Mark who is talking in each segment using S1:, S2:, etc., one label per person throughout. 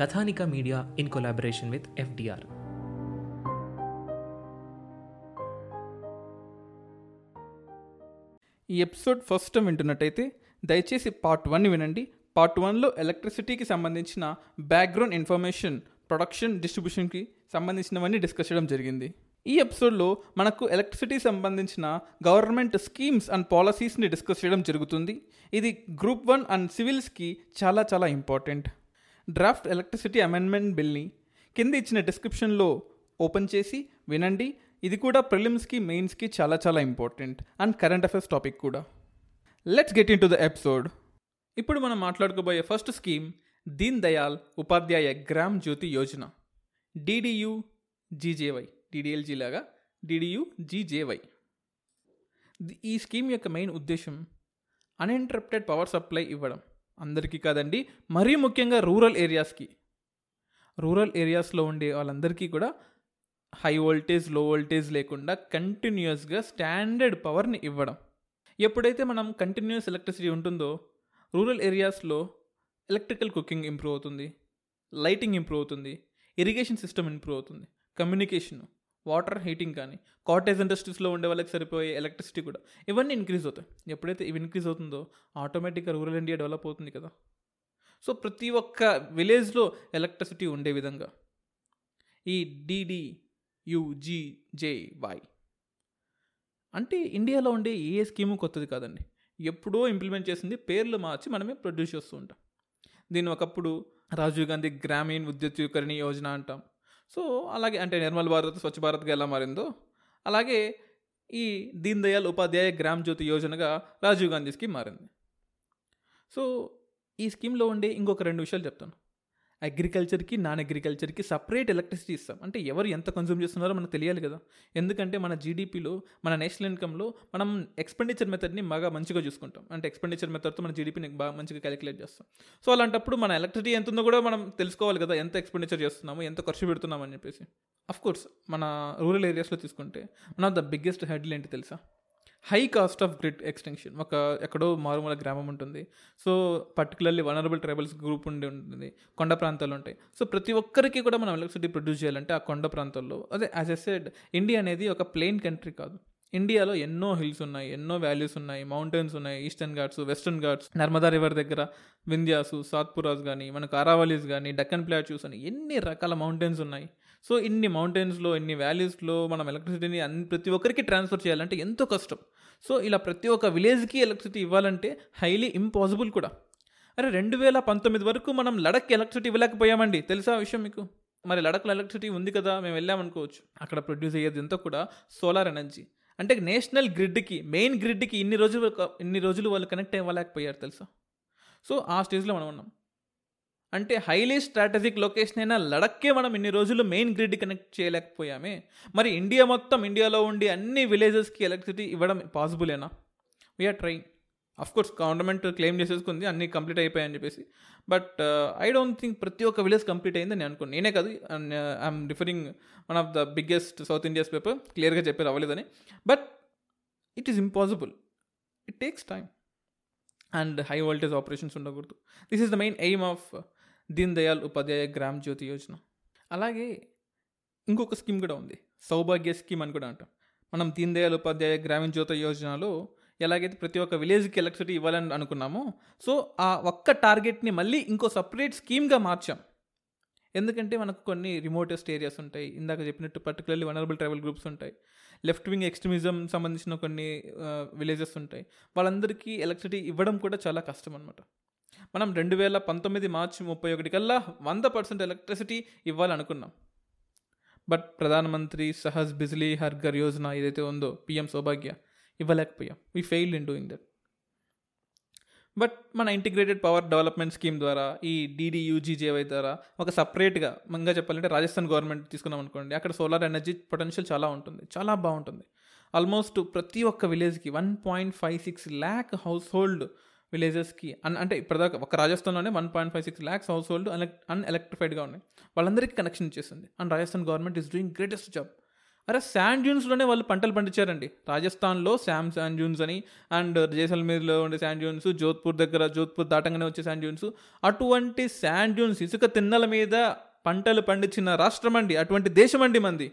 S1: Kathanika media in collaboration with FDR.
S2: ఈ episode first time వింటున్నట్టయితే దయచేసి పార్ట్ వన్ వినండి. పార్ట్ వన్లో ఎలక్ట్రిసిటీకి సంబంధించిన బ్యాక్గ్రౌండ్ ఇన్ఫర్మేషన్ ప్రొడక్షన్ డిస్ట్రిబ్యూషన్కి సంబంధించినవన్నీ డిస్కస్ చేయడం జరిగింది. ఈ ఎపిసోడ్లో మనకు ఎలక్ట్రిసిటీ సంబంధించిన గవర్నమెంట్ స్కీమ్స్ అండ్ పాలసీస్ని డిస్కస్ చేయడం జరుగుతుంది. ఇది గ్రూప్ వన్ అండ్ సివిల్స్కి చాలా చాలా ఇంపార్టెంట్. డ్రాఫ్ట్ ఎలక్ట్రిసిటీ అమెండ్మెంట్ బిల్ని కింద ఇచ్చిన డిస్క్రిప్షన్లో ఓపెన్ చేసి వినండి. ఇది కూడా ప్రిలిమ్స్కి మెయిన్స్కి చాలా చాలా important. And current affairs topic కూడా. Let's get into the episode ఇప్పుడు మనం మాట్లాడుకోబోయే first scheme Deen Dayal Upadhyaya Gram Jyoti Yojana. DDU GJY DDLG లాగా డిడియు జీజేవై ఈ స్కీమ్ యొక్క మెయిన్ ఉద్దేశం అన్ఇంటరప్టెడ్ పవర్ సప్లై ఇవ్వడం. అందరికీ కాదండి మరీ ముఖ్యంగా రూరల్ ఏరియాస్కి. రూరల్ ఏరియాస్లో ఉండే వాళ్ళందరికీ కూడా హై వోల్టేజ్లో వోల్టేజ్ లేకుండా కంటిన్యూస్గా స్టాండర్డ్ పవర్ని ఇవ్వడం. ఎప్పుడైతే మనం కంటిన్యూస్ ఎలక్ట్రిసిటీ ఉంటుందో రూరల్ ఏరియాస్లో ఎలక్ట్రికల్ కుకింగ్ ఇంప్రూవ్ అవుతుంది లైటింగ్ ఇంప్రూవ్ అవుతుంది ఇరిగేషన్ సిస్టమ్ ఇంప్రూవ్ అవుతుంది కమ్యూనికేషన్. వాటర్ హీటింగ్ కానీ కాటేజ్ ఇండస్ట్రీస్లో ఉండే వాళ్ళకి సరిపోయే ఎలక్ట్రిసిటీ కూడా ఇవన్నీ ఇంక్రీజ్ అవుతాయి. ఎప్పుడైతే ఇవి ఇంక్రీజ్ అవుతుందో ఆటోమేటిక్గా రూరల్ ఇండియా డెవలప్ అవుతుంది కదా. సో ప్రతి ఒక్క విలేజ్లో ఎలక్ట్రిసిటీ ఉండే విధంగా ఈ డిడి యుజిజేవై అంటే ఇండియాలో ఉండే ఏ స్కీము కొత్తది కాదండి. ఎప్పుడో ఇంప్లిమెంట్ చేసింది పేర్లు మార్చి మనమే ప్రొడ్యూస్ చేస్తూ ఉంటాం. దీన్ని ఒకప్పుడు రాజీవ్ గాంధీ గ్రామీణ విద్యుతీకరణ యోజన అంటాం. సో అలాగే అంటే నిర్మల్ భారత్ స్వచ్ఛ భారత్గా ఎలా మారిందో అలాగే ఈ దీన్ దయాల్ ఉపాధ్యాయ గ్రామ్ జ్యోతి యోజనగా రాజీవ్ గాంధీ స్కీమ్ మారింది. సో ఈ స్కీమ్లో ఉండే ఇంకొక రెండు విషయాలు చెప్తాను. అగ్రికల్చర్కి నాన్ అగ్రికల్చర్కి సపరేట్ ఎలక్ట్రిసిటీ ఇస్తాం. అంటే ఎవరు ఎంత కన్జ్యూమ్ చేస్తున్నారో మనకు తెలియాలి కదా. ఎందుకంటే మన జీడిపిలో మన నేషనల్ ఇన్కమ్లో మనం ఎక్స్పెండిచర్ మెథడ్ని బాగా మంచిగా చూసుకుంటాం. అంటే ఎక్స్పెండిచర్ మెథడ్తో మన జీడిపిని బాగా మంచిగా క్యాలిక్యులేట్ చేస్తాం. సో అలాంటప్పుడు మన ఎలక్ట్రిసిటీ ఎంత ఉందో కూడా మనం తెలుసుకోవాలి కదా ఎంత ఎక్స్పెండిచర్ చేస్తున్నాము ఎంత ఖర్చు పెడుతున్నామని చెప్పేసి. అఫ్కోర్స్ మన రూరల్ ఏరియాస్లో తీసుకుంటే వన్ ఆఫ్ ద బిగ్గెస్ట్ హెడ్లు ఏంటి తెలుసా? High cost of grid extension. ఒక ఎక్కడో మారుమూల గ్రామం ఉంటుంది. So particularly vulnerable tribals group ఉండి ఉంటుంది. కొండ ప్రాంతాలు ఉంటాయి. సో ప్రతి ఒక్కరికి కూడా మనం ఎలక్ట్రిసిటీ ప్రొడ్యూస్ చేయాలంటే ఆ కొండ ప్రాంతాల్లో అదే యాజ్ ఎ సెడ్ ఇండియా అనేది ఒక ప్లెయిన్ కంట్రీ కాదు. ఇండియాలో ఎన్నో హిల్స్ ఉన్నాయి ఎన్నో వ్యాలీస్ ఉన్నాయి మౌంటైన్స్ ఉన్నాయి eastern Ghats western Ghats Narmada river దగ్గర వింధ్యాసు సాత్పురాస్ కానీ మనకు అరావలీస్ కానీ డక్కన్ ప్లాట్యూస్ అని ఎన్ని రకాల మౌంటైన్స్ ఉన్నాయి. సో ఇన్ని మౌంటైన్స్లో ఇన్ని వ్యాలీస్లో మనం ఎలక్ట్రిసిటీని అన్ని ప్రతి ఒక్కరికి ట్రాన్స్ఫర్ చేయాలంటే ఎంతో కష్టం. సో ఇలా ప్రతి ఒక్క విలేజ్కి ఎలక్ట్రిసిటీ ఇవ్వాలంటే హైలీ ఇంపాసిబుల్ కూడా. అరే రెండు వేల పంతొమ్మిది వరకు మనం లడక్కి ఎలక్ట్రిసిటీ ఇవ్వలేకపోయామండి. తెలుసా విషయం మీకు? మరి లడక్లో ఎలక్ట్రిసిటీ ఉంది కదా మేము వెళ్ళామనుకోవచ్చు అక్కడ ప్రొడ్యూస్ అయ్యేది ఎంతో కూడా సోలార్ ఎనర్జీ. అంటే నేషనల్ గ్రిడ్కి మెయిన్ గ్రిడ్కి ఇన్ని రోజులు ఇన్ని రోజులు వాళ్ళు కనెక్ట్ అవ్వలేకపోయారు తెలుసా? సో ఆ స్టేజ్లో మనం ఉన్నాం. అంటే హైలీ స్ట్రాటజిక్ లొకేషన్ అయినా లడక్కే మనం ఇన్ని రోజులు మెయిన్ గ్రిడ్ కనెక్ట్ చేయలేకపోయామే. మరి ఇండియా మొత్తం ఇండియాలో ఉండి అన్ని విలేజెస్కి ఎలక్ట్రిసిటీ ఇవ్వడం పాసిబులేనా we are trying of course government claim చేసేసుకుంది అన్ని కంప్లీట్ అయిపోయాయని చెప్పేసి. బట్ ఐ డోంట్ థింక్ ప్రతి ఒక్క విలేజ్ కంప్లీట్ అయిందని నేను అనుకోను. నేనే కాదు I'm referring one of the biggest south India's paper క్లియర్గా చెప్పేది అవ్వలేదని. But it is impossible it takes time and high voltage operations ఉండకూడదు. This is the main aim of Deen Dayal Upadhyaya Gram Jyoti Yojana. అలాగే ఇంకొక scheme కూడా ఉంది. సౌభాగ్య scheme అని కూడా అంటాం. మనం దీన్ దయాల్ ఉపాధ్యాయ గ్రామీణ జ్యోతి యోజనలో ఎలాగైతే ప్రతి ఒక్క విలేజ్కి ఎలక్ట్రిసిటీ ఇవ్వాలని అనుకున్నామో సో ఆ ఒక్క టార్గెట్ని మళ్ళీ ఇంకో సపరేట్ స్కీమ్గా మార్చాం. ఎందుకంటే మనకు కొన్ని రిమోటెస్ట్ ఏరియాస్ ఉంటాయి. ఇందాక చెప్పినట్టు పర్టికులర్లీ వనరబుల్ ట్రైబల్ గ్రూప్స్ ఉంటాయి. లెఫ్ట్ వింగ్ ఎక్స్ట్రీమిజం సంబంధించిన కొన్ని విలేజెస్ ఉంటాయి. వాళ్ళందరికీ ఎలక్ట్రిసిటీ ఇవ్వడం కూడా చాలా కష్టం అనమాట మనం రెండు వేల పంతొమ్మిది మార్చి ముప్పై ఒకటి కల్లా వంద పర్సెంట్ ఎలక్ట్రిసిటీ ఇవ్వాలనుకున్నాం. బట్ ప్రధానమంత్రి సహజ్ బిజ్లీ హర్ఘర్ యోజన ఏదైతే ఉందో PM Saubhagya ఇవ్వలేకపోయాం. We fail in doing that but మన ఇంటిగ్రేటెడ్ పవర్ డెవలప్మెంట్ స్కీమ్ ద్వారా ఈ డీడీయూజీజేవై ద్వారా ఒక సపరేట్గా మంగా చెప్పాలంటే రాజస్థాన్ గవర్నమెంట్ తీసుకున్నాం అనుకోండి అక్కడ సోలార్ ఎనర్జీ పొటెన్షియల్ చాలా ఉంటుంది చాలా బాగుంటుంది. ఆల్మోస్ట్ ప్రతి ఒక్క విలేజ్కి one point five six lakh household విలేజెస్కి అన్ అంటే ఇప్పటిదాకా ఒక రాజస్థాన్లోనే one point five six lakhs household అన్ ఎలక్ట్రిఫైడ్గా ఉన్నాయి. వాళ్ళందరికీ కనెక్షన్ ఇచ్చేసింది and Rajasthan government is doing greatest job అరే శాండ్ డ్యూన్స్లోనే వాళ్ళు పంటలు పండించారండి. రాజస్థాన్లో శామ్ శాండ్ డ్యూన్స్ అని అండ్ జైసల్మీర్లో ఉండే శాండ్ డ్యూన్స్ జోధ్పూర్ దగ్గర జోధ్పూర్ దాటంగానే వచ్చే శాండ్ డ్యూన్స్ అటువంటి శాండ్ డ్యూన్స్ ఇసుక తిన్నల మీద పంటలు పండించిన రాష్ట్రం అండి. అటువంటి దేశం అండి మంది.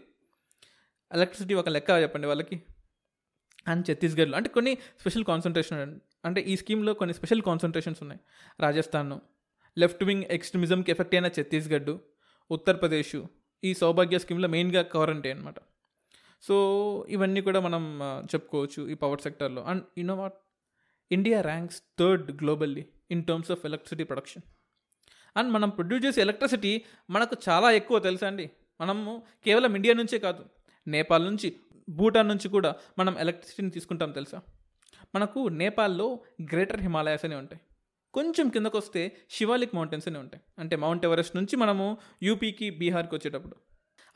S2: ఎలక్ట్రిసిటీ ఒక లెక్క చెప్పండి వాళ్ళకి. అండ్ ఛత్తీస్గఢ్లో అంటే కొన్ని స్పెషల్ కాన్సన్ట్రేషన్ అంటే ఈ స్కీమ్లో కొన్ని స్పెషల్ కాన్సన్ట్రేషన్స్ ఉన్నాయి. రాజస్థాన్ లెఫ్ట్ వింగ్ ఎక్స్ట్రీమిజంకి ఎఫెక్ట్ అయిన ఛత్తీస్గఢ్ ఉత్తరప్రదేశ్ ఈ సౌభాగ్య స్కీమ్లో మెయిన్గా కవర్ అంటే అనమాట సో ఇవన్నీ కూడా మనం చెప్పుకోవచ్చు ఈ పవర్ సెక్టర్లో. And you know what? India ranks third globally in terms of electricity production. And మనం ప్రొడ్యూస్ చేసే ఎలక్ట్రిసిటీ మనకు చాలా ఎక్కువ తెలుసా అండి? మనము కేవలం ఇండియా నుంచే కాదు నేపాల్ నుంచి భూటాన్ నుంచి కూడా మనం ఎలక్ట్రిసిటీని తీసుకుంటాం తెలుసా? మనకు నేపాల్లో గ్రేటర్ హిమాలయాస్ అని ఉంటాయి. కొంచెం కిందకు వస్తే శివాలిక్ మౌంటైన్స్ అని ఉంటాయి. అంటే మౌంట్ ఎవరెస్ట్ నుంచి మనము యూపీకి బీహార్కి వచ్చేటప్పుడు.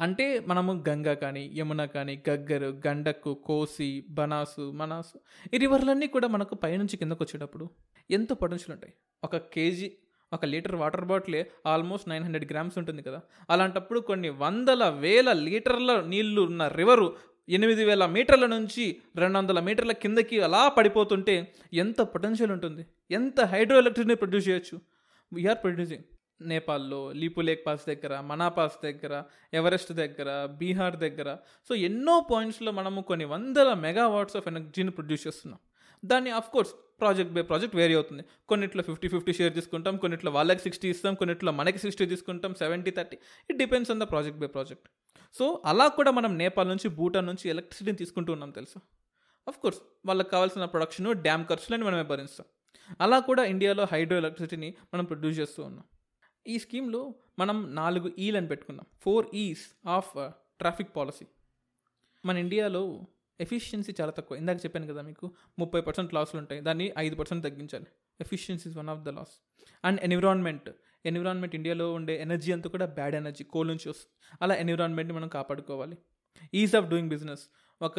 S2: అంటే మనము గంగా కానీ యమున కానీ గగ్గరు గండక్కు కోసి బనాసు మనాసు ఈ రివర్లన్నీ కూడా మనకు పైనుంచి కిందకు వచ్చేటప్పుడు ఎంతో పొటెన్షియల్ ఉంటాయి. ఒక కేజీ ఒక లీటర్ వాటర్ బాటిలే ఆల్మోస్ట్ నైన్ హండ్రెడ్ గ్రామ్స్ ఉంటుంది కదా. అలాంటప్పుడు కొన్ని వందల వేల లీటర్ల నీళ్ళు ఉన్న రివరు ఎనిమిది వేల మీటర్ల నుంచి రెండు వందల మీటర్ల కిందకి అలా పడిపోతుంటే ఎంత పొటెన్షియల్ ఉంటుంది? ఎంత హైడ్రో ఎలక్ట్రిక్ని ప్రొడ్యూస్ చేయొచ్చు వీఆర్ ప్రొడ్యూసింగ్ నేపాల్లో లీపు లేక్ పాస్ దగ్గర మనాపాస్ దగ్గర ఎవరెస్ట్ దగ్గర బీహార్ దగ్గర. సో ఎన్నో పాయింట్స్లో మనము కొన్ని వందల మెగావాట్స్ ఆఫ్ ఎనర్జీని ప్రొడ్యూస్ చేస్తున్నాం. దాన్ని of course project by project vary అవుతుంది. కొన్నిట్లో ఫిఫ్టీ ఫిఫ్టీ షేర్ తీసుకుంటాం కొన్నిట్లో వాళ్ళకి సిక్స్టీ ఇస్తాం కొన్నిట్లో మనకి సిక్స్టీ తీసుకుంటాం seventy thirty it depends on the project by project so అలా కూడా మనం నేపాల్ నుంచి భూటాన్ నుంచి ఎలక్ట్రిసిటీని తీసుకుంటూ ఉన్నాం తెలుసా? కోర్స్ వాళ్ళకి కావాల్సిన ప్రొడక్షన్ డ్యామ్ ఖర్చులని మనమే భరిస్తాం. అలా కూడా ఇండియాలో హైడ్రో ఎలక్ట్రిసిటీని మనం ప్రొడ్యూస్ చేస్తూ ఉన్నాం. ఈ స్కీమ్లో మనం నాలుగు e ఈలని పెట్టుకున్నాం. Four E's of traffic policy మన ఇండియాలో ఎఫిషియన్సీ చాలా తక్కువ. ఇందాక చెప్పాను కదా మీకు ముప్పై పర్సెంట్ లాస్లు ఉంటాయి. దాన్ని ఐదు పర్సెంట్ తగ్గించాలి. Efficiency is one of the loss and environment environment ఇండియాలో ఉండే ఎనర్జీ అంతా కూడా బ్యాడ్ ఎనర్జీ కోల్ నుంచి వస్తుంది అలా ఎన్విరాన్మెంట్ని మనం కాపాడుకోవాలి. Ease of doing business. ఒక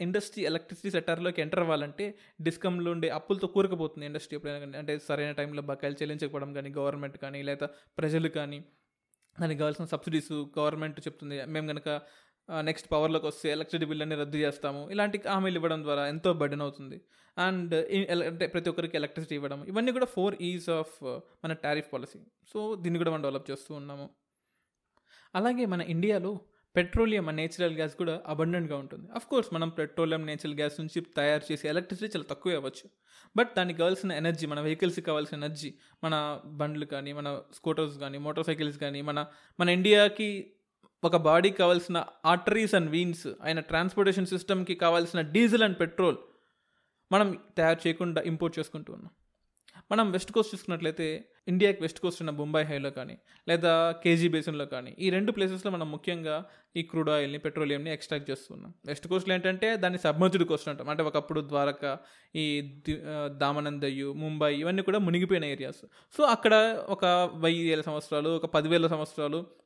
S2: ఇండస్ట్రీ ఎలక్ట్రిసిటీ సెక్టర్లోకి ఎంటర్ అవ్వాలంటే డిస్కమ్లో ఉండే అప్పులతో కూరకపోతుంది ఇండస్ట్రీ ఎప్పుడైనా కానీ. అంటే సరైన టైంలో బకాయిలు చెల్లించకపోవడం కానీ గవర్నమెంట్ కానీ లేదా ప్రజలు కానీ దానికి కావాల్సిన సబ్సిడీస్ గవర్నమెంట్ చెప్తుంది. మేము కనుక నెక్స్ట్ పవర్లోకి వస్తే ఎలక్ట్రిసిటీ బిల్ అన్ని రద్దు చేస్తాము. ఇలాంటి హామీలు ఇవ్వడం ద్వారా ఎంతో బర్డెన్ అవుతుంది. అండ్ అంటే ప్రతి ఒక్కరికి ఎలక్ట్రిసిటీ ఇవ్వడం. ఇవన్నీ కూడా ఫోర్ ఈజ్ ఆఫ్ మన టారిఫ్ పాలసీ సో దీన్ని కూడా మనం డెవలప్ చేస్తూ ఉన్నాము. అలాగే మన ఇండియాలో పెట్రోలియం నేచురల్ గ్యాస్ కూడా అబండెంట్గా ఉంటుంది. అఫ్ కోర్స్ మనం పెట్రోలియం నేచురల్ గ్యాస్ నుంచి తయారు చేసే ఎలక్ట్రిసిటీ చాలా తక్కువే అవ్వచ్చు. బట్ దానికి కావాల్సిన ఎనర్జీ మన వెహికల్స్కి కావాల్సిన ఎనర్జీ మన బండ్లు కానీ మన స్కూటర్స్ కానీ మోటార్ సైకిల్స్ కానీ మన మన ఇండియాకి ఒక బాడీకి కావాల్సిన ఆర్టరీస్ అండ్ వీన్స్ అయిన ట్రాన్స్పోర్టేషన్ సిస్టమ్కి కావాల్సిన డీజిల్ అండ్ పెట్రోల్ మనం తయారు చేయకుండా ఇంపోర్ట్ చేసుకుంటూ ఉన్నాం. మనం వెస్ట్ కోస్ట్ చూసుకున్నట్లయితే ఇండియాకి వెస్ట్ కోస్ట్ ఉన్న బొంబాయి హైలో కానీ లేదా కేజీ బేసిన్లో కానీ ఈ రెండు ప్లేసెస్లో మనం ముఖ్యంగా ఈ క్రూడ్ ఆయిల్ని పెట్రోలియంని ఎక్స్ట్రాక్ట్ చేస్తున్నాం. వెస్ట్ కోస్ట్లో ఏంటంటే దాన్ని సబ్మర్జ్డ్ కోస్ట్ అంటాం. అంటే ఒకప్పుడు ద్వారక ఈ దామనందయ్యు ముంబై ఇవన్నీ కూడా మునిగిపోయిన ఏరియాస్. సో అక్కడ ఒక వెయ్యి వేల సంవత్సరాలు ఒక పదివేల సంవత్సరాలు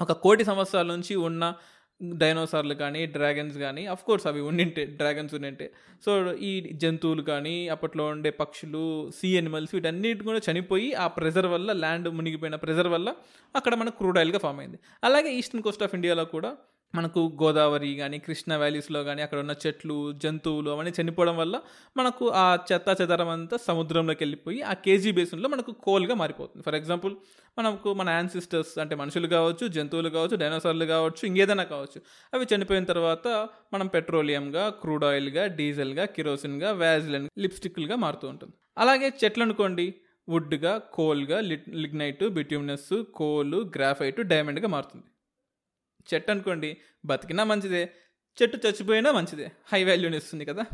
S2: ఒక కోటి సంవత్సరాల నుంచి ఉన్న డైనోసార్లు కానీ డ్రాగన్స్ కానీ అఫ్ కోర్స్ అవి ఉండింటే డ్రాగన్స్ ఉండింటే. సో ఈ జంతువులు కానీ అప్పట్లో ఉండే పక్షులు సీ ఎనిమల్స్ వీటన్నిటి కూడా చనిపోయి ఆ ప్రెజర్ వల్ల ల్యాండ్ మునిగిపోయిన ప్రెజర్ వల్ల అక్కడ మనకు క్రూడ్ ఆయిల్గా ఫామ్ అయింది. అలాగే ఈస్టర్న్ కోస్ట్ ఆఫ్ ఇండియాలో కూడా మనకు గోదావరి కానీ కృష్ణ వ్యాలీస్లో కానీ అక్కడ ఉన్న చెట్లు జంతువులు అవన్నీ చనిపోవడం వల్ల మనకు ఆ చెత్త చెదరం అంతా సముద్రంలోకి వెళ్ళిపోయి ఆ కేజీ బేసిన్లో మనకు కోల్గా మారిపోతుంది. ఫర్ ఎగ్జాంపుల్ మనకు మన యాన్సిస్టర్స్ అంటే మనుషులు కావచ్చు జంతువులు కావచ్చు డైనోసార్లు కావచ్చు ఇంకేదైనా కావచ్చు అవి చనిపోయిన తర్వాత మనం పెట్రోలియంగా క్రూడ్ ఆయిల్గా డీజిల్గా కిరోసిన్గా వ్యాజిలిన్ లిప్స్టిక్లుగా మారుతూ ఉంటుంది. అలాగే చెట్లు అనుకోండి వుడ్గా కోల్గా లిగ్నైట్ బిట్యూమినస్ కోల్ గ్రాఫైట్ డైమండ్గా మారుతుంది. చెట్టు అనుకోండి బతికినా మంచిదే చెట్టు చచ్చిపోయినా మంచిదే హై వాల్యూని ఇస్తుంది కదా.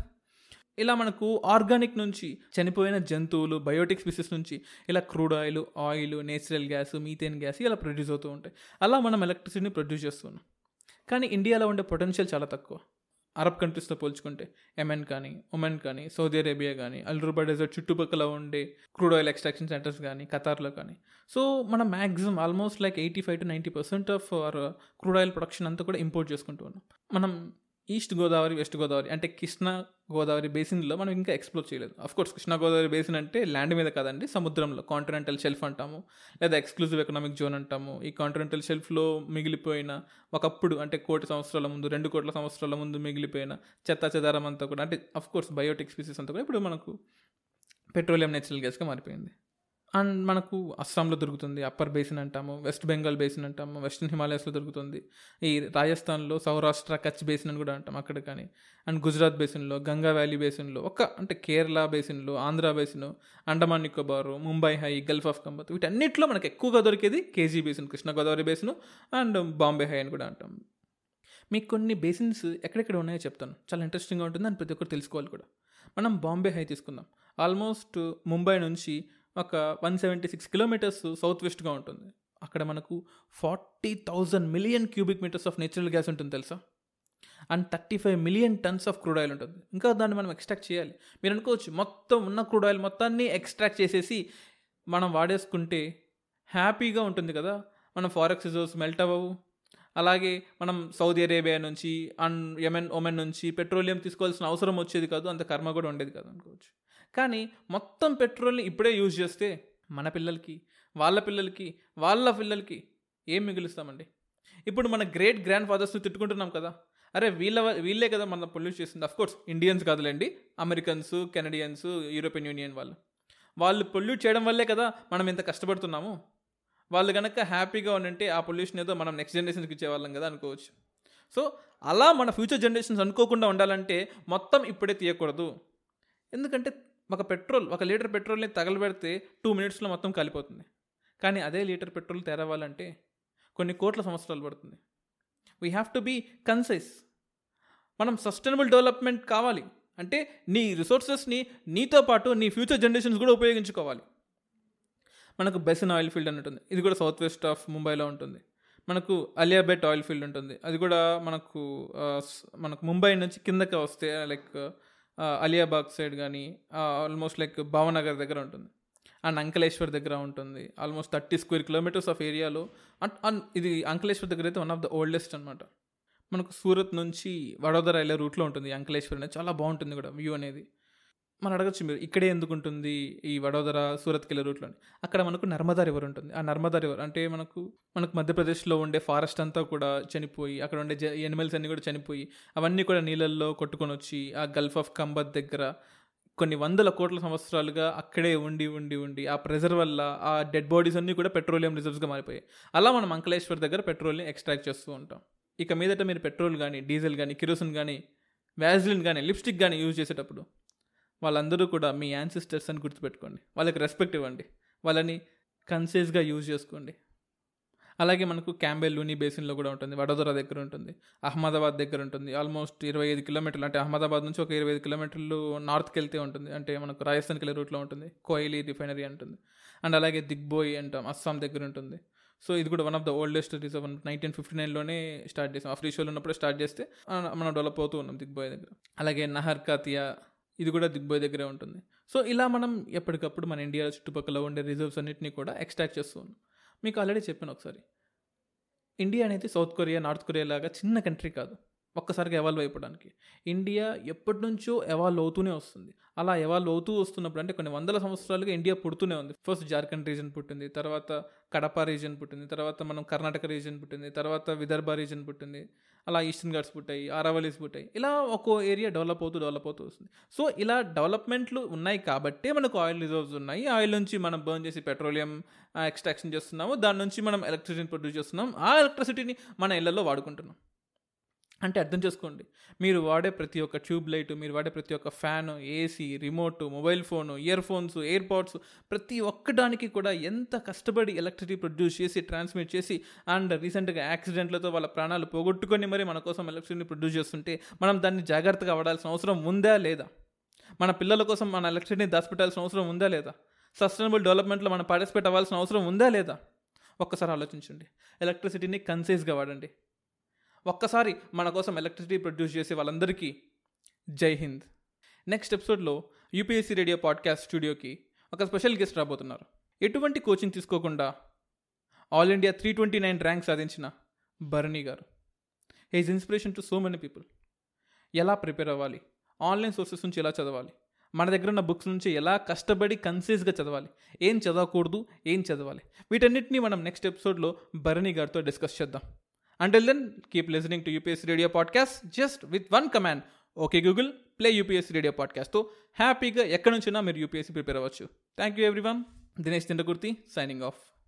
S2: ఇలా మనకు ఆర్గానిక్ నుంచి చనిపోయిన జంతువులు బయోటిక్ స్పీసెస్ నుంచి ఇలా crude oil oil natural gas methane gas ఇలా ప్రొడ్యూస్ అవుతూ ఉంటాయి. అలా మనం ఎలక్ట్రిసిటీని ప్రొడ్యూస్ చేస్తున్నాం. కానీ ఇండియాలో ఉండే పొటెన్షియల్ చాలా తక్కువ. అరబ్ కంట్రీస్తో పోల్చుకుంటే ఎమెన్ కానీ ఒమెన్ కానీ సౌదీ అరేబియా కానీ అల్రూబా డెజర్ట్ చుట్టుపక్కల ఉండే క్రూడ్ ఆయిల్ ఎక్స్ట్రాక్షన్ సెంటర్స్ కానీ ఖతార్లో కానీ. సో మనం maximum almost like eighty five to ninety percent of our crude oil production అంతా కూడా ఇంపోర్ట్ చేసుకుంటూ ఉన్నాం. మనం ఈస్ట్ గోదావరి వెస్ట్ గోదావరి అంటే కృష్ణా గోదావరి బేసిన్లో మనం ఇంకా ఎక్స్ప్లోర్ చేయలేదు. Of course Krishna Godavari basin అంటే ల్యాండ్ మీద కాదండి సముద్రంలో కాంటినెంటల్ షెల్ఫ్ అంటాము. లేదా ఎక్స్క్లూజివ్ ఎకనామిక్ జోన్ అంటాము. ఈ కాంటినెంటల్ షెల్ఫ్లో మిగిలిపోయిన ఒకప్పుడు అంటే కోటి సంవత్సరాల ముందు రెండు కోట్ల సంవత్సరాల ముందు మిగిలిపోయిన చెత్త చెదారం అంతా కూడా అంటే అఫ్ కోర్స్ బయోటిక్ అంతా కూడా ఇప్పుడు మనకు పెట్రోలియం నేచురల్ గ్యాస్గా మారిపోయింది. అండ్ మనకు అస్సాంలో దొరుకుతుంది అప్పర్ బేసిన్ అంటాము వెస్ట్ బెంగాల్ బేసిన్ అంటాము వెస్టర్న్ హిమాలయస్లో దొరుకుతుంది ఈ రాజస్థాన్లో సౌరాష్ట్ర కచ్ బేసిన్ అని కూడా అంటాం అక్కడ కానీ అండ్ గుజరాత్ బేసిన్లో గంగా వ్యాలీ బేసిన్లో ఒక అంటే కేరళ బేసిన్లో Andhra basin Andaman Nicobar Mumbai high gulf of Khambhat వీటన్నిటిలో మనకు ఎక్కువగా దొరికేది KG basin Krishna Godavari basin and Bombay high అని కూడా అంటాం. మీకు కొన్ని బేసిన్స్ ఎక్కడెక్కడ ఉన్నాయో చెప్తాను చాలా ఇంట్రెస్టింగ్గా ఉంటుంది అని ప్రతి ఒక్కరు తెలుసుకోవాలి కూడా. మనం బాంబే హై తీసుకుందాం. ఆల్మోస్ట్ ముంబై నుంచి ఒక one seventy six kilometres south వెస్ట్గా ఉంటుంది. అక్కడ మనకు forty thousand million cubic metres of natural gas ఉంటుంది తెలుసా? And thirty five million tons of crude oil ఉంటుంది. ఇంకా దాన్ని మనం ఎక్స్ట్రాక్ట్ చేయాలి. మీరు అనుకోవచ్చు మొత్తం ఉన్న క్రూడ్ ఆయిల్ మొత్తాన్ని ఎక్స్ట్రాక్ట్ చేసేసి మనం వాడేసుకుంటే హ్యాపీగా ఉంటుంది కదా? మనం ఫారెక్స్ రిజర్వ్స్ మెల్ట్ అవ్వవు. అలాగే మనం సౌదీ అరేబియా నుంచి అండ్ యమెన్ ఒమెన్ నుంచి పెట్రోలియం తీసుకోవాల్సిన అవసరం వచ్చేది కాదు అంత కర్మ కూడా ఉండేది కాదు అనుకోవచ్చు. కానీ మొత్తం పెట్రోల్ని ఇప్పుడే యూజ్ చేస్తే మన పిల్లలకి వాళ్ళ పిల్లలకి వాళ్ళ పిల్లలకి ఏం మిగులుస్తామండి? ఇప్పుడు మన గ్రేట్ గ్రాండ్ ఫాదర్స్ని తిట్టుకుంటున్నాం కదా. అరే వీళ్ళ వీళ్ళే కదా మన పొల్యూట్ చేస్తుంది అఫ్ కోర్స్ ఇండియన్స్ కాదులేండి. అమెరికన్స్ కెనడియన్స్ యూరోపియన్ యూనియన్ వాళ్ళు. వాళ్ళు పొల్యూట్ చేయడం వల్లే కదా మనం ఇంత కష్టపడుతున్నాము. వాళ్ళు కనుక హ్యాపీగా ఉండంటే ఆ పొల్యూషన్ ఏదో మనం నెక్స్ట్ జనరేషన్కి ఇచ్చేవాళ్ళం కదా అనుకోవచ్చు. సో అలా మన ఫ్యూచర్ జనరేషన్స్ అనుకోకుండా ఉండాలంటే మొత్తం ఇప్పుడే తీయకూడదు. ఎందుకంటే ఒక పెట్రోల్ ఒక లీటర్ పెట్రోల్ని తగలబెడితే టూ మినిట్స్లో మొత్తం కాలిపోతుంది. కానీ అదే లీటర్ పెట్రోల్ తెరవాలంటే కొన్ని కోట్ల సంవత్సరాలు పడుతుంది. We have to be concise మనం సస్టైనబుల్ డెవలప్మెంట్ కావాలి. అంటే నీ రిసోర్సెస్ని నీతో పాటు నీ ఫ్యూచర్ జనరేషన్స్ కూడా ఉపయోగించుకోవాలి. మనకు బెసన్ ఆయిల్ ఫీల్డ్ అని ఉంటుంది. ఇది కూడా సౌత్ వెస్ట్ ఆఫ్ ముంబైలో ఉంటుంది. మనకు అలియాబెట్ ఆయిల్ ఫీల్డ్ ఉంటుంది. అది కూడా మనకు మనకు ముంబై నుంచి కిందకి వస్తే లైక్ అలియాబాగ్ సైడ్ కానీ ఆల్మోస్ట్ లైక్ భావనగర్ దగ్గర ఉంటుంది. అండ్ అంకలేశ్వర్ దగ్గర ఉంటుంది. Almost thirty square kilometres of ఏరియాలో అండ్ అండ్ ఇది అంకలేశ్వర్ దగ్గర అయితే వన్ ఆఫ్ ద ఓల్డెస్ట్ అనమాట మనకు సూరత్ నుంచి వడోదర వెళ్ళే రూట్లో ఉంటుంది అంకలేశ్వర్ అనేది. చాలా బాగుంటుంది కూడా వ్యూ అనేది. మనం అడగచ్చు మీరు ఇక్కడే ఎందుకు ఉంటుంది ఈ వడోదర సూరత్కి వెళ్ళే రూట్లోని అక్కడ మనకు నర్మదా రివర్ ఉంటుంది? ఆ నర్మదా రివర్ అంటే మనకు మనకు మధ్యప్రదేశ్లో ఉండే ఫారెస్ట్ అంతా కూడా చనిపోయి అక్కడ ఉండే ఎనిమల్స్ అన్నీ కూడా చనిపోయి అవన్నీ కూడా నీళ్ళల్లో కొట్టుకొని వచ్చి ఆ గల్ఫ్ ఆఫ్ కంబత్ దగ్గర కొన్ని వందల కోట్ల సంవత్సరాలుగా అక్కడే ఉండి ఉండి ఉండి ఆ ప్రెజర్ వల్ల ఆ డెడ్ బాడీస్ అన్నీ కూడా పెట్రోలియం రిజర్వ్స్గా మారిపోయాయి. అలా మనం అంకలేశ్వర్ దగ్గర పెట్రోల్ని ఎక్స్ట్రాక్ట్ చేస్తూ ఉంటాం. ఇక మీదట మీరు పెట్రోల్ కానీ డీజిల్ కానీ కిరోసిన్ కానీ వ్యాజిలిన్ కానీ లిప్స్టిక్ కానీ యూజ్ చేసేటప్పుడు వాళ్ళందరూ కూడా మీ యాన్సిస్టర్స్ అని గుర్తుపెట్టుకోండి. వాళ్ళకి రెస్పెక్ట్ ఇవ్వండి. వాళ్ళని కన్సైజ్గా యూజ్ చేసుకోండి. అలాగే మనకు క్యాంబెల్ లూని బేసిన్లో కూడా ఉంటుంది. వడోదర దగ్గర ఉంటుంది. అహ్మదాబాద్ దగ్గర ఉంటుంది. ఆల్మోస్ట్ ఇరవై ఐదు కిలోమీటర్లు అంటే అహ్మదాబాద్ నుంచి ఒక ఇరవై ఐదు కిలోమీటర్లు నార్త్కి వెళ్తే ఉంటుంది. అంటే మనకు రాజస్థాన్కి వెళ్ళే రూట్లో ఉంటుంది. కోయిలీ రిఫైనరీ ఉంటుంది అండ్ అలాగే దిగ్బోయ్ అంటాం. అస్సాం దగ్గర ఉంటుంది. సో ఇది కూడా one of the oldest reserve nineteen fifty నైన్లోనే start చేసాం. ఆఫ్రిషియల్ ఉన్నప్పుడు స్టార్ట్ చేస్తే మనం డెవలప్ అవుతూ ఉన్నాం దిగ్బోయ్ దగ్గర. అలాగే నహర్ కాతియా ఇది కూడా దిగ్బోయ్ దగ్గరే ఉంటుంది. సో ఇలా మనం ఎప్పటికప్పుడు మన ఇండియా చుట్టుపక్కల ఉండే రిజర్వ్స్ అన్నింటినీ కూడా ఎక్స్ట్రాక్ట్ చేస్తూ ఉన్నాం. మీకు ఆల్రెడీ చెప్పాను ఒకసారి. ఇండియా అనేది సౌత్ కొరియా నార్త్ కొరియా లాగా చిన్న కంట్రీ కాదు. ఒక్కసారిగా ఎవాల్వ్ అయిపోవడానికి. ఇండియా ఎప్పటి నుంచో ఎవాల్వ్ అవుతూనే వస్తుంది. అలా ఎవాల్వ్ అవుతూ వస్తున్నప్పుడు అంటే కొన్ని వందల సంవత్సరాలుగా ఇండియా పుడుతూనే ఉంది. ఫస్ట్ జార్ఖండ్ రీజన్ పుట్టింది తర్వాత కడప రీజన్ పుట్టింది తర్వాత మనం కర్ణాటక రీజన్ పుట్టింది తర్వాత విదర్భ రీజన్ పుట్టింది అలా ఈస్టర్న్ ఘాట్స్ పుట్టాయి ఆరావలీస్ పుట్టాయి. ఇలా ఒక్కో ఏరియా డెవలప్ అవుతూ డెవలప్ అవుతూ వస్తుంది. సో ఇలా డెవలప్మెంట్లు ఉన్నాయి కాబట్టే మనకు ఆయిల్ రిజర్వ్స్ ఉన్నాయి. ఆయిల్ నుంచి మనం బర్న్ చేసి పెట్రోలియం ఎక్స్ట్రాక్షన్ ah, చేస్తున్నాము. దాని నుంచి మనం ఎలక్ట్రిసిటీని ప్రొడ్యూస్ చేస్తున్నాం. ఆ ఎలక్ట్రిసిటీని మన ఇళ్ళలో వాడుకుంటున్నాం. అంటే అర్థం చేసుకోండి. మీరు వాడే ప్రతి ఒక్క ట్యూబ్ లైట్ మీరు వాడే ప్రతి ఒక్క fan AC remote mobile phone earphones AirPods ప్రతి ఒక్కడానికి కూడా ఎంత కష్టపడి ఎలక్ట్రిసిటీ ప్రొడ్యూస్ చేసి ట్రాన్స్మిట్ చేసి అండ్ రీసెంట్గా యాక్సిడెంట్లతో వాళ్ళ ప్రాణాలు పోగొట్టుకొని మరి మన కోసం ఎలక్ట్రిసిటీని ప్రొడ్యూస్ చేస్తుంటే మనం దాన్ని జాగ్రత్తగా వాడాల్సిన అవసరం ఉందా లేదా? మన పిల్లల కోసం మన ఎలక్ట్రిసిటీని దాచిపెట్టాల్సిన అవసరం ఉందా లేదా? సస్టైనబుల్ డెవలప్మెంట్లో మనం పార్టిసిపేట్ అవ్వాల్సిన అవసరం ఉందా లేదా? ఒక్కసారి ఆలోచించండి. ఎలక్ట్రిసిటీని కన్సైజ్గా వాడండి. ఒక్కసారి మన కోసం ఎలక్ట్రిసిటీ ప్రొడ్యూస్ చేసే వాళ్ళందరికీ జై హింద్. నెక్స్ట్ ఎపిసోడ్లో యూపీఎస్సీ రేడియో పాడ్కాస్ట్ స్టూడియోకి ఒక స్పెషల్ గెస్ట్ రాబోతున్నారు. ఎటువంటి కోచింగ్ తీసుకోకుండా all India three twenty nine rank సాధించిన Bharani garu. Is inspiration to so many people ఎలా ప్రిపేర్ అవ్వాలి? ఆన్లైన్ సోర్సెస్ నుంచి ఎలా చదవాలి? మన దగ్గర ఉన్న బుక్స్ నుంచి ఎలా కష్టపడి కన్సైజ్గా చదవాలి? ఏం చదవకూడదు? ఏం చదవాలి? వీటన్నిటిని మనం నెక్స్ట్ ఎపిసోడ్లో భరణి గారితో డిస్కస్ చేద్దాం. Until then keep listening to UPSC radio podcast just with one command okay Google play UPSC radio పాడ్కాస్ట్తో హ్యాపీగా ఎక్కడి నుంచినా మీరు యూపీఎస్సీ ప్రిపేర్ అవ్వచ్చు. Thank you everyone Dinesh Tindakurthi signing off